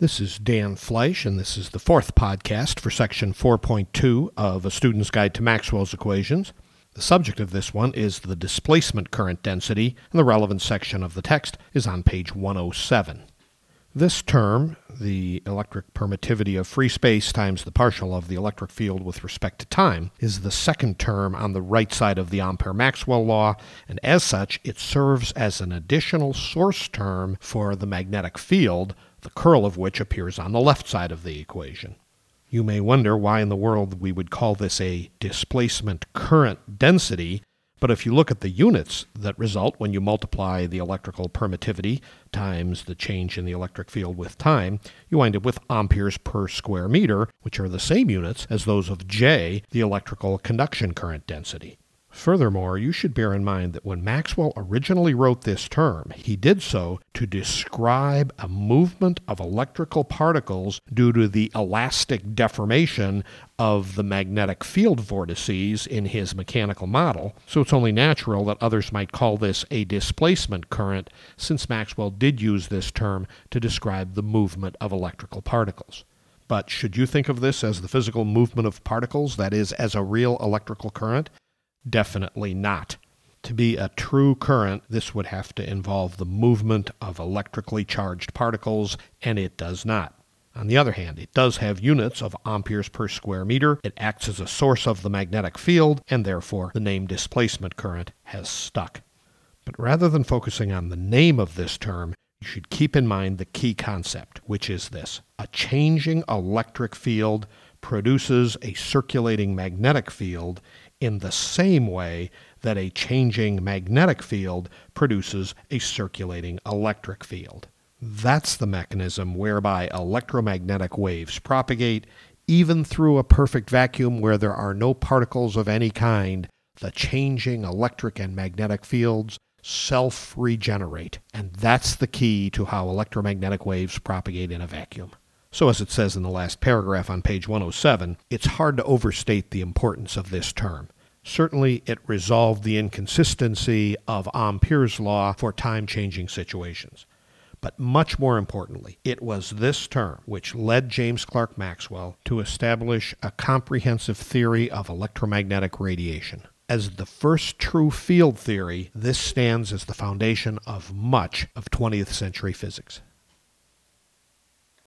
This is Dan Fleisch, and this is the fourth podcast for section 4.2 of A Student's Guide to Maxwell's Equations. The subject of this one is the displacement current density, and the relevant section of the text is on page 107. This term, the electric permittivity of free space times the partial of the electric field with respect to time, is the second term on the right side of the Ampere Maxwell law, and as such, it serves as an additional source term for the magnetic field the curl of which appears on the left side of the equation. You may wonder why in the world we would call this a displacement current density, but if you look at the units that result when you multiply the electrical permittivity times the change in the electric field with time, you wind up with amperes per square meter, which are the same units as those of J, the electrical conduction current density. Furthermore, you should bear in mind that when Maxwell originally wrote this term, he did so to describe a movement of electrical particles due to the elastic deformation of the magnetic field vortices in his mechanical model. So it's only natural that others might call this a displacement current, since Maxwell did use this term to describe the movement of electrical particles. But should you think of this as the physical movement of particles, that is, as a real electrical current? Definitely not. To be a true current, this would have to involve the movement of electrically charged particles, and it does not. On the other hand, it does have units of amperes per square meter. It acts as a source of the magnetic field, and therefore the name displacement current has stuck. But rather than focusing on the name of this term, you should keep in mind the key concept, which is this a changing electric field produces a circulating magnetic field, in the same way that a changing magnetic field produces a circulating electric field. That's the mechanism whereby electromagnetic waves propagate even through a perfect vacuum where there are no particles of any kind. The changing electric and magnetic fields self regenerate, and that's the key to how electromagnetic waves propagate in a vacuum. So, as it says in the last paragraph on page 107, it's hard to overstate the importance of this term. Certainly, it resolved the inconsistency of Ampere's law for time changing situations. But much more importantly, it was this term which led James Clerk Maxwell to establish a comprehensive theory of electromagnetic radiation. As the first true field theory, this stands as the foundation of much of 20th century physics.